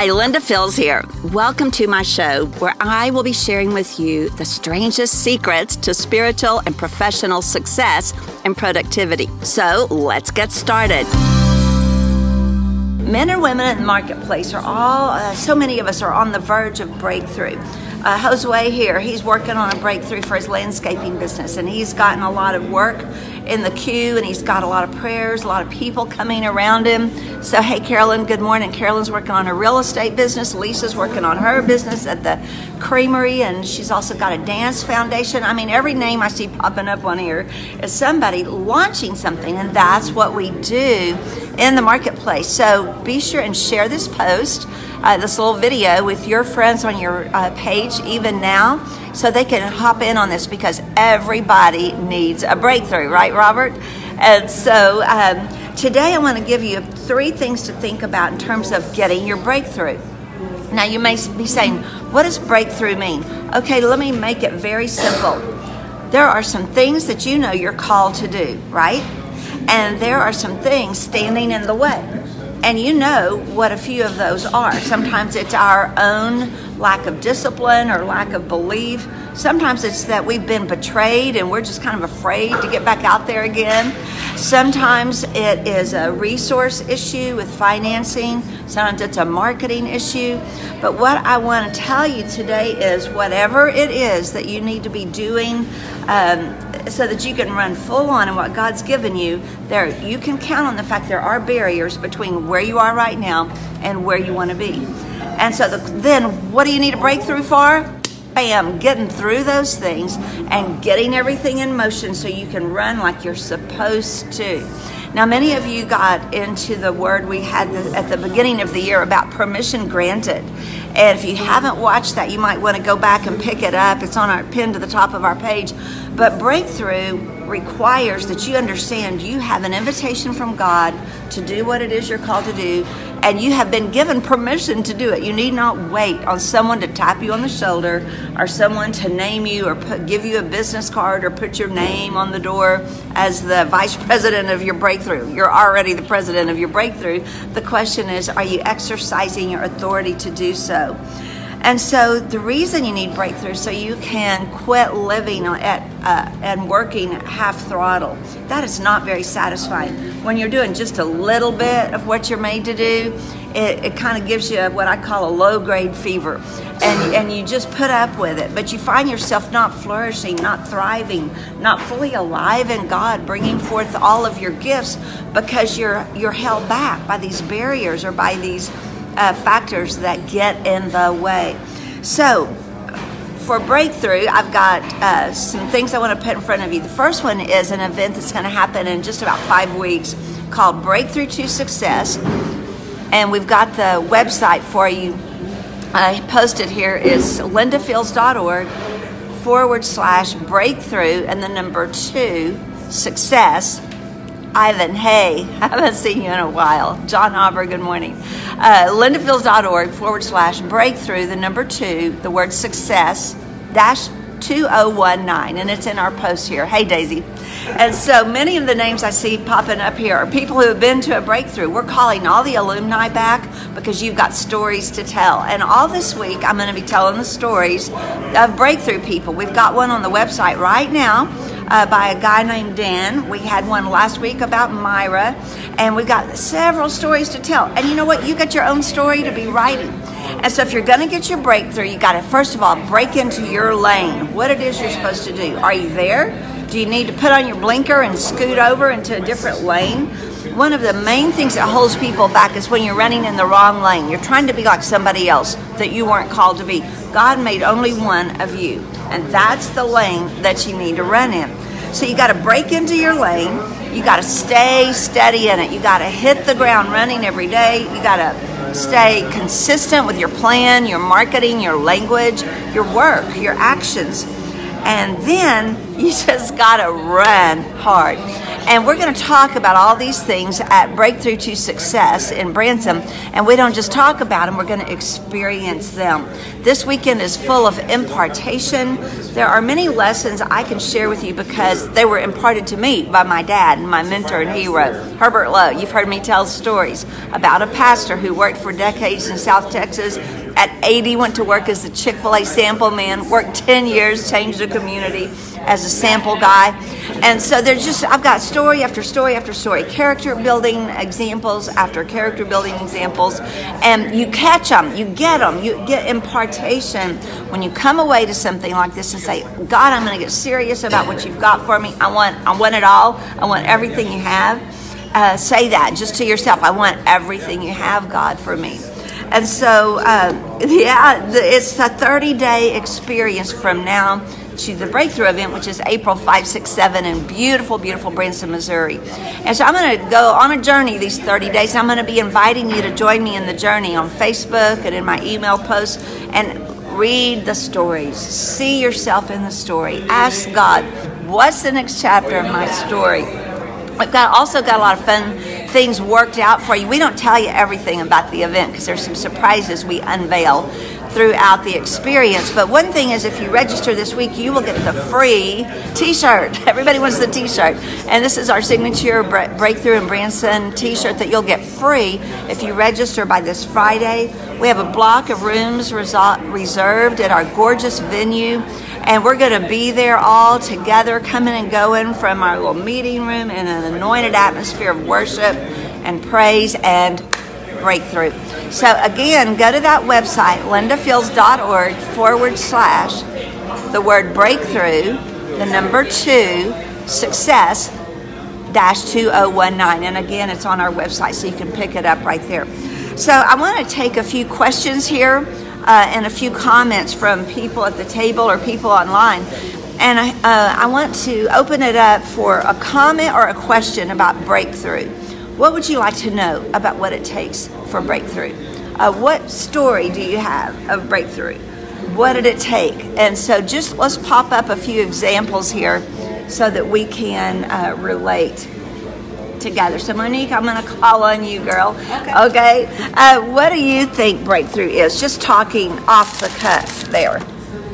Hi, Linda Fields here. Welcome to my show where I will be sharing with you the strangest secrets to spiritual and professional success and productivity. So let's get started. Men and women in the marketplace are all, uh, so many of us are on the verge of breakthrough. Uh, Josue here, he's working on a breakthrough for his landscaping business, and he's gotten a lot of work in the queue, and he's got a lot of prayers, a lot of people coming around him. So, hey, Carolyn, good morning. Carolyn's working on her real estate business. Lisa's working on her business at the creamery, and she's also got a dance foundation. I mean, every name I see popping up on here is somebody launching something, and that's what we do in the marketplace. So, be sure and share this post uh, this little video with your friends on your uh, page even now so they can hop in on this because everybody needs a breakthrough, right, Robert? And so um, today I want to give you three things to think about in terms of getting your breakthrough. Now, you may be saying, what does breakthrough mean? Okay, let me make it very simple. There are some things that you know you're called to do, right? And there are some things standing in the way. And you know what a few of those are. Sometimes it's our own lack of discipline or lack of belief. Sometimes it's that we've been betrayed and we're just kind of afraid to get back out there again. Sometimes it is a resource issue with financing. Sometimes it's a marketing issue. But what I want to tell you today is whatever it is that you need to be doing um, so that you can run full on in what God's given you, there you can count on the fact there are barriers between where you are right now and where you want to be. And so the, then what do you need a breakthrough for? Bam, getting through those things and getting everything in motion so you can run like you're supposed to. Now, many of you got into the word we had at the beginning of the year about permission granted. And if you haven't watched that, you might want to go back and pick it up. It's on our pin to the top of our page. But breakthrough requires that you understand you have an invitation from God to do what it is you're called to do, and you have been given permission to do it. You need not wait on someone to tap you on the shoulder or someone to name you or put, give you a business card or put your name on the door as the vice president of your breakthrough. You're already the president of your breakthrough. The question is, are you exercising your authority to do so? And so the reason you need breakthrough so you can quit living at uh, and working at half throttle. That is not very satisfying. When you're doing just a little bit of what you're made to do, it, it kind of gives you what I call a low grade fever. And, and you just put up with it. But you find yourself not flourishing, not thriving, not fully alive in God, bringing forth all of your gifts because you're, you're held back by these barriers or by these uh, factors that get in the way. So, for breakthrough, I've got uh, some things I want to put in front of you. The first one is an event that's going to happen in just about five weeks called Breakthrough to Success. And we've got the website for you. I posted here is lindafields.org forward slash breakthrough and the number two success Ivan, hey, I haven't seen you in a while. John Auber, good morning. Uh, lindafields.org forward slash breakthrough, the number two, the word success, dash 2019, and it's in our post here. Hey, Daisy. And so many of the names I see popping up here are people who have been to a breakthrough. We're calling all the alumni back because you've got stories to tell. And all this week, I'm going to be telling the stories of breakthrough people. We've got one on the website right now uh, by a guy named Dan. We had one last week about Myra, and we've got several stories to tell. And you know what? You got your own story to be writing. And so, if you're going to get your breakthrough, you got to first of all break into your lane. What it is you're supposed to do? Are you there? Do you need to put on your blinker and scoot over into a different lane? One of the main things that holds people back is when you're running in the wrong lane. You're trying to be like somebody else that you weren't called to be. God made only one of you, and that's the lane that you need to run in. So you got to break into your lane. You got to stay steady in it. You got to hit the ground running every day. You got to stay consistent with your plan, your marketing, your language, your work, your actions. And then you just got to run hard. And we're going to talk about all these things at Breakthrough to Success in Branson. And we don't just talk about them, we're going to experience them. This weekend is full of impartation. There are many lessons I can share with you because they were imparted to me by my dad and my mentor and hero, Herbert Lowe. You've heard me tell stories about a pastor who worked for decades in South Texas at 80, went to work as the Chick fil A sample man, worked 10 years, changed the community as a sample guy. And so there's just, I've got story after story after story, character building examples after character building examples. And you catch them, you get them, you get impartation when you come away to something like this and say, God, I'm going to get serious about what you've got for me. I want, I want it all. I want everything you have. Uh, say that just to yourself. I want everything you have, God, for me. And so, uh, yeah, it's a 30 day experience from now to the Breakthrough event, which is April 5, 6, 7 in beautiful, beautiful Branson, Missouri. And so I'm going to go on a journey these 30 days. I'm going to be inviting you to join me in the journey on Facebook and in my email posts and read the stories. See yourself in the story. Ask God, what's the next chapter of my story? I've got also got a lot of fun things worked out for you. We don't tell you everything about the event because there's some surprises we unveil throughout the experience. But one thing is, if you register this week, you will get the free T-shirt. Everybody wants the T-shirt, and this is our signature Breakthrough in Branson T-shirt that you'll get free if you register by this Friday. We have a block of rooms reserved at our gorgeous venue and we're going to be there all together, coming and going from our little meeting room in an anointed atmosphere of worship and praise and breakthrough. So, again, go to that website, lindafields.org forward slash the word breakthrough, the number two, success dash 2019. And again, it's on our website, so you can pick it up right there. So, I want to take a few questions here uh, and a few comments from people at the table or people online. And I, uh, I want to open it up for a comment or a question about breakthrough. What would you like to know about what it takes for breakthrough? Uh, what story do you have of breakthrough? What did it take? And so just let's pop up a few examples here so that we can uh, relate together. So, Monique, I'm going to call on you, girl. Okay. Okay. Uh, what do you think breakthrough is? Just talking off the cuff there.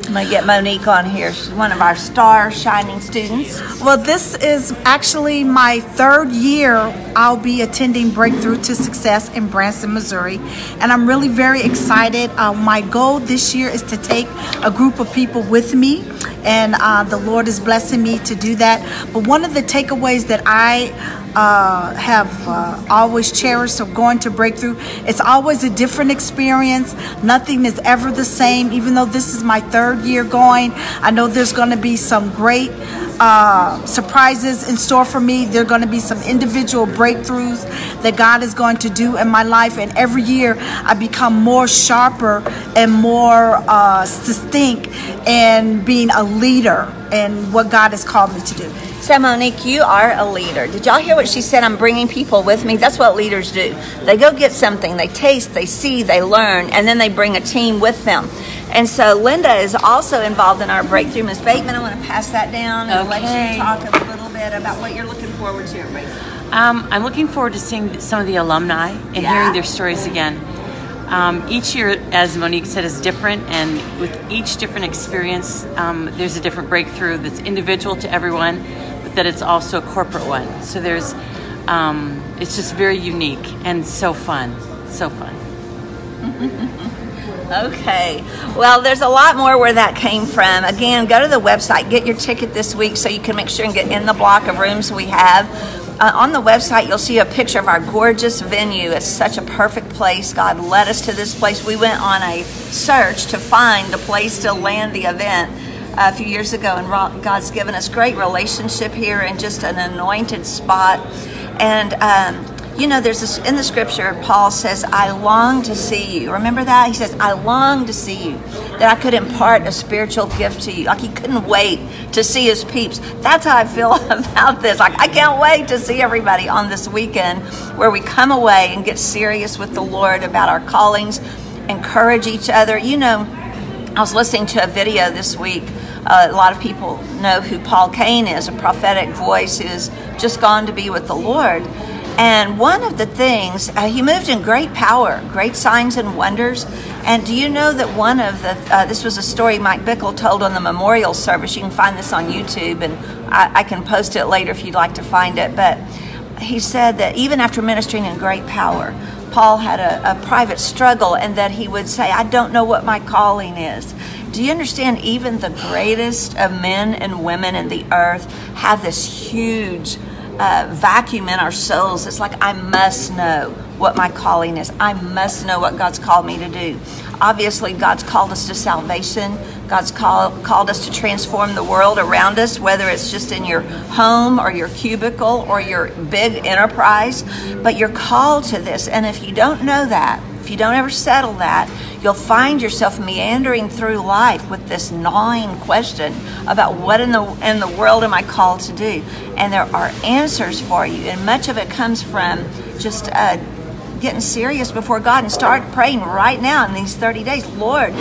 I'm going to get Monique on here. She's one of our star shining students. Well, this is actually my third year I'll be attending Breakthrough to Success in Branson, Missouri. And I'm really very excited. Uh, my goal this year is to take a group of people with me. And uh, the Lord is blessing me to do that. But one of the takeaways that I uh, have uh, always cherished of going to Breakthrough. It's always a different experience. Nothing is ever the same. Even though this is my third year going, I know there's going to be some great uh, surprises in store for me. There are going to be some individual breakthroughs that God is going to do in my life. And every year I become more sharper and more uh, distinct in being a leader and what God has called me to do. So, Monique, you are a leader. Did y'all hear what she said? I'm bringing people with me. That's what leaders do. They go get something, they taste, they see, they learn, and then they bring a team with them. And so, Linda is also involved in our breakthrough. Ms. Bateman, I want to pass that down and okay. let you talk a little bit about what you're looking forward to. Um, I'm looking forward to seeing some of the alumni and yeah. hearing their stories again. Um, each year, as Monique said, is different, and with each different experience, um, there's a different breakthrough that's individual to everyone, but that it's also a corporate one. So there's, um, it's just very unique and so fun, so fun. okay. Well, there's a lot more where that came from. Again, go to the website, get your ticket this week so you can make sure and get in the block of rooms we have. Uh, on the website, you'll see a picture of our gorgeous venue. It's such a perfect place. God led us to this place. We went on a search to find the place to land the event uh, a few years ago, and God's given us great relationship here and just an anointed spot. And um, you know, there's this in the scripture, Paul says, I long to see you. Remember that? He says, I long to see you, that I could impart a spiritual gift to you. Like he couldn't wait to see his peeps. That's how I feel about this. Like, I can't wait to see everybody on this weekend where we come away and get serious with the Lord about our callings, encourage each other. You know, I was listening to a video this week. Uh, a lot of people know who Paul Cain is, a prophetic voice who's just gone to be with the Lord. And one of the things, uh, he moved in great power, great signs and wonders. And do you know that one of the, uh, this was a story Mike Bickle told on the memorial service. You can find this on YouTube, and I, I can post it later if you'd like to find it. But he said that even after ministering in great power, Paul had a, a private struggle, and that he would say, I don't know what my calling is. Do you understand? Even the greatest of men and women in the earth have this huge uh, vacuum in our souls. It's like, I must know what my calling is. I must know what God's called me to do. Obviously, God's called us to salvation. God's call, called us to transform the world around us, whether it's just in your home or your cubicle or your big enterprise. But you're called to this. And if you don't know that, if you don't ever settle that, you'll find yourself meandering through life with this gnawing question about what in the in the world am I called to do? And there are answers for you, and much of it comes from just uh, getting serious before God and start praying right now in these 30 days. Lord,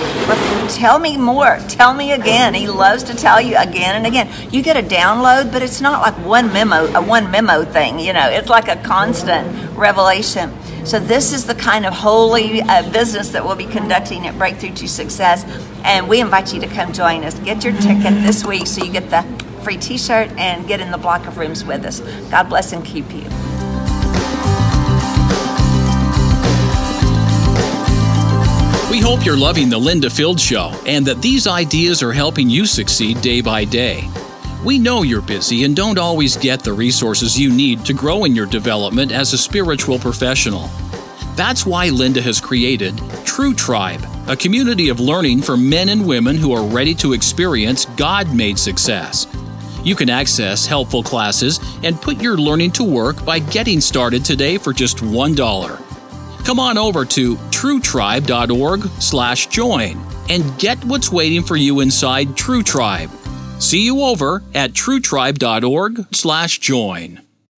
tell me more. Tell me again. He loves to tell you again and again. You get a download, but it's not like one memo, a one memo thing. You know, it's like a constant revelation. So this is the kind of holy uh, business that we'll be conducting at Breakthrough to Success, and we invite you to come join us. Get your ticket this week so you get the free T-shirt and get in the block of rooms with us. God bless and keep you. We hope you're loving the Linda Field Show and that these ideas are helping you succeed day by day. We know you're busy and don't always get the resources you need to grow in your development as a spiritual professional. That's why Linda has created True Tribe, a community of learning for men and women who are ready to experience God made success. You can access helpful classes and put your learning to work by getting started today for just $1. Come on over to truetribe.org/join and get what's waiting for you inside True Tribe. See you over at truetribe.org/join.